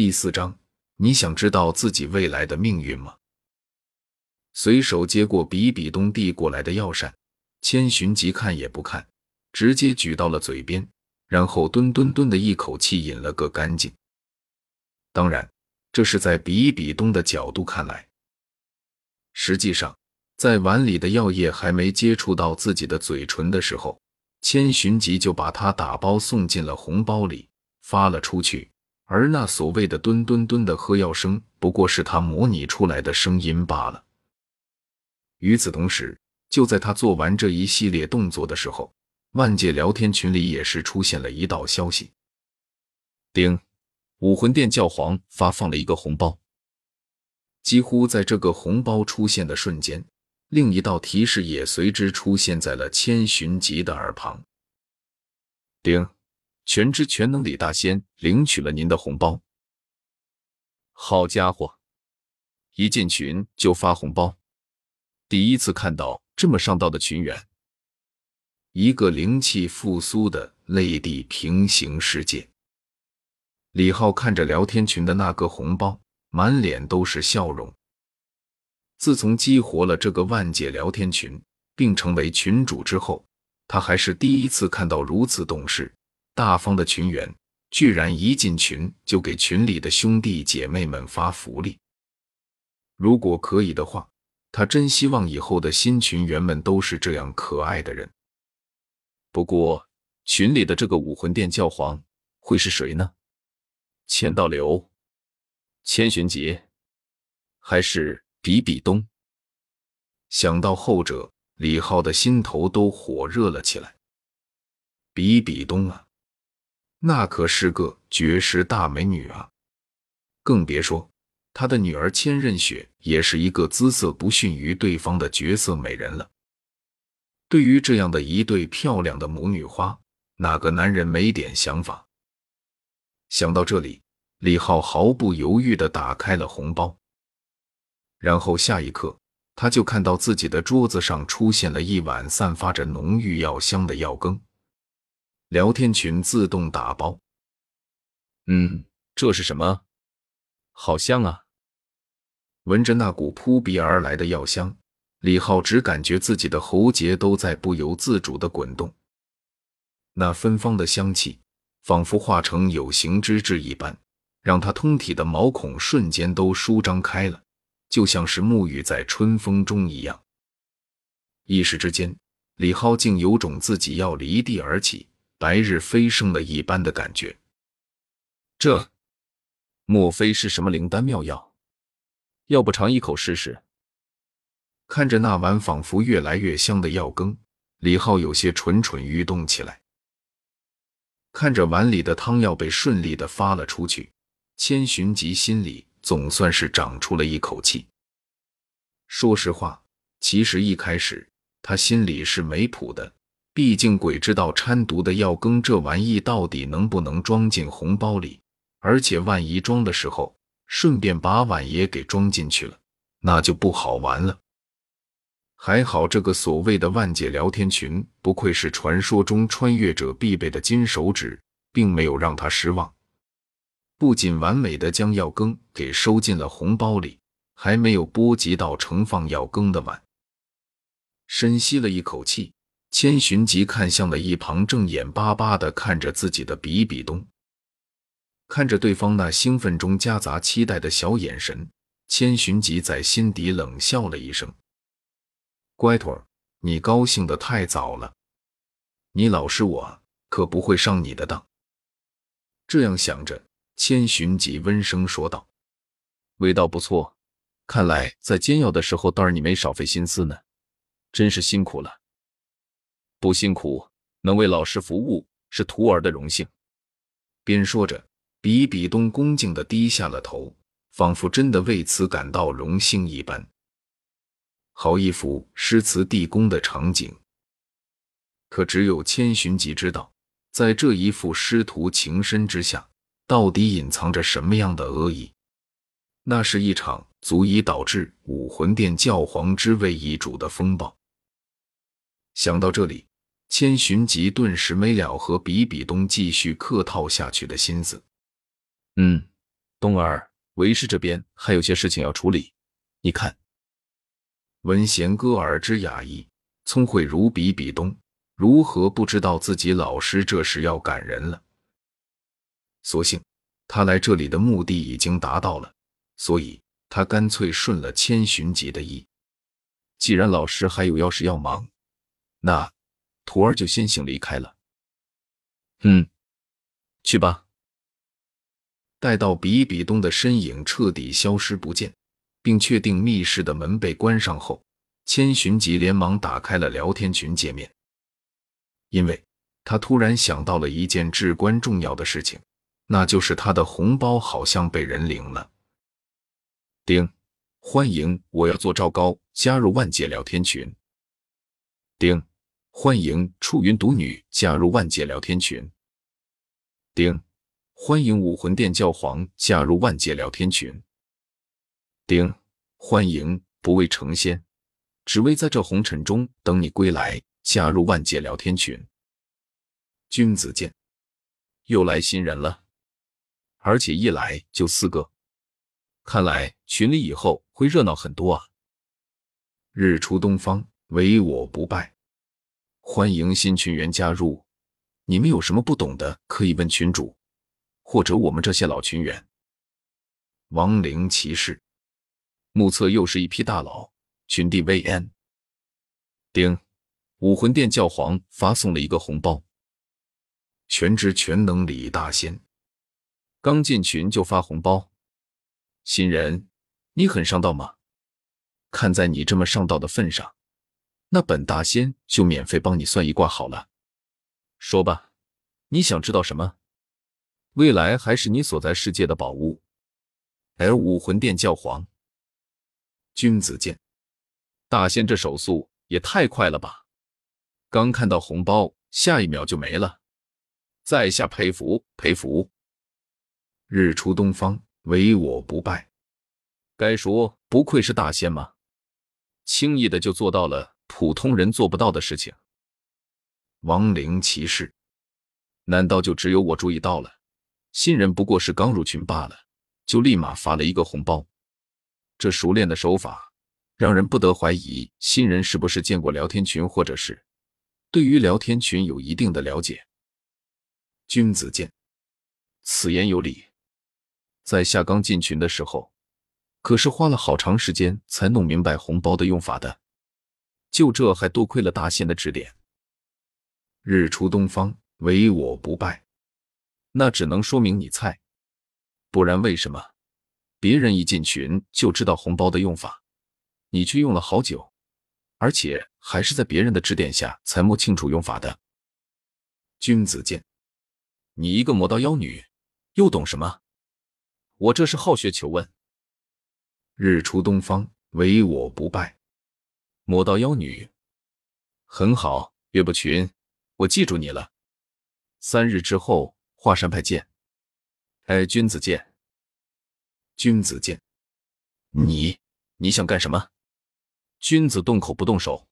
第四章，你想知道自己未来的命运吗？随手接过比比东递过来的药膳，千寻疾看也不看，直接举到了嘴边，然后吨吨吨的一口气饮了个干净。当然，这是在比比东的角度看来。实际上，在碗里的药液还没接触到自己的嘴唇的时候，千寻疾就把它打包送进了红包里，发了出去。而那所谓的“吨吨吨”的喝药声，不过是他模拟出来的声音罢了。与此同时，就在他做完这一系列动作的时候，万界聊天群里也是出现了一道消息：“丁，武魂殿教皇发放了一个红包。”几乎在这个红包出现的瞬间，另一道提示也随之出现在了千寻疾的耳旁：“丁，全知全能李大仙领取了您的红包。”好家伙，一进群就发红包！第一次看到这么上道的群员，一个灵气复苏的内地平行世界。李浩看着聊天群的那个红包，满脸都是笑容。自从激活了这个万界聊天群，并成为群主之后，他还是第一次看到如此懂事、大方的群员，居然一进群就给群里的兄弟姐妹们发福利。如果可以的话。他真希望以后的新群员们都是这样可爱的人。不过，群里的这个武魂殿教皇会是谁呢？千道流、千寻疾，还是比比东？想到后者，李浩的心头都火热了起来。比比东啊，那可是个绝世大美女啊，更别说。他的女儿千仞雪也是一个姿色不逊于对方的绝色美人了。对于这样的一对漂亮的母女花，哪个男人没点想法？想到这里，李浩毫不犹豫地打开了红包，然后下一刻，他就看到自己的桌子上出现了一碗散发着浓郁药香的药羹。聊天群自动打包。嗯，这是什么？好香啊！闻着那股扑鼻而来的药香，李浩只感觉自己的喉结都在不由自主的滚动。那芬芳的香气仿佛化成有形之质一般，让他通体的毛孔瞬间都舒张开了，就像是沐浴在春风中一样。一时之间，李浩竟有种自己要离地而起、白日飞升了一般的感觉。这。莫非是什么灵丹妙药？要不尝一口试试？看着那碗仿佛越来越香的药羹，李浩有些蠢蠢欲动起来。看着碗里的汤药被顺利的发了出去，千寻疾心里总算是长出了一口气。说实话，其实一开始他心里是没谱的，毕竟鬼知道掺毒的药羹这玩意到底能不能装进红包里。而且万一装的时候顺便把碗也给装进去了，那就不好玩了。还好这个所谓的万界聊天群不愧是传说中穿越者必备的金手指，并没有让他失望。不仅完美的将药羹给收进了红包里，还没有波及到盛放药羹的碗。深吸了一口气，千寻疾看向了一旁正眼巴巴的看着自己的比比东。看着对方那兴奋中夹杂期待的小眼神，千寻疾在心底冷笑了一声：“乖腿儿，你高兴的太早了，你老师我可不会上你的当。”这样想着，千寻疾温声说道：“味道不错，看来在煎药的时候，倒是你没少费心思呢，真是辛苦了。不辛苦，能为老师服务是徒儿的荣幸。”边说着。比比东恭敬的低下了头，仿佛真的为此感到荣幸一般。好一幅诗词地宫的场景，可只有千寻疾知道，在这一幅师徒情深之下，到底隐藏着什么样的恶意？那是一场足以导致武魂殿教皇之位易主的风暴。想到这里，千寻疾顿时没了和比比东继续客套下去的心思。嗯，冬儿，为师这边还有些事情要处理，你看。闻弦歌耳之雅意，聪慧如比比东，如何不知道自己老师这时要赶人了？所幸他来这里的目的已经达到了，所以他干脆顺了千寻疾的意。既然老师还有要事要忙，那徒儿就先行离开了。嗯，去吧。待到比比东的身影彻底消失不见。并确定密室的门被关上后，千寻疾连忙打开了聊天群界面，因为他突然想到了一件至关重要的事情，那就是他的红包好像被人领了。丁，欢迎我要做赵高加入万界聊天群。丁，欢迎出云独女加入万界聊天群。丁，欢迎武魂殿教皇加入万界聊天群。丁，欢迎不为成仙，只为在这红尘中等你归来。加入万界聊天群。君子剑，又来新人了，而且一来就四个，看来群里以后会热闹很多啊！日出东方，唯我不败。欢迎新群员加入，你们有什么不懂的可以问群主，或者我们这些老群员。亡灵骑士。目测又是一批大佬，群帝 VN，。丁，武魂殿教皇发送了一个红包。全知全能李大仙，刚进群就发红包，新人，你很上道吗？看在你这么上道的份上，那本大仙就免费帮你算一卦好了。说吧，你想知道什么？未来还是你所在世界的宝物？而武魂殿教皇。君子剑，大仙这手速也太快了吧！刚看到红包，下一秒就没了，在下佩服佩服。日出东方，唯我不败。该说不愧是大仙吗？轻易的就做到了普通人做不到的事情。亡灵骑士，难道就只有我注意到了？新人不过是刚入群罢了，就立马发了一个红包。这熟练的手法，让人不得怀疑新人是不是见过聊天群，或者是对于聊天群有一定的了解。君子剑，此言有理。在下刚进群的时候，可是花了好长时间才弄明白红包的用法的。就这还多亏了大仙的指点。日出东方，唯我不败。那只能说明你菜，不然为什么？别人一进群就知道红包的用法，你却用了好久，而且还是在别人的指点下才摸清楚用法的。君子剑，你一个魔道妖女，又懂什么？我这是好学求问。日出东方，唯我不败。魔道妖女，很好，岳不群，我记住你了。三日之后，华山派见。哎，君子剑。君子剑，你你想干什么？君子动口不动手。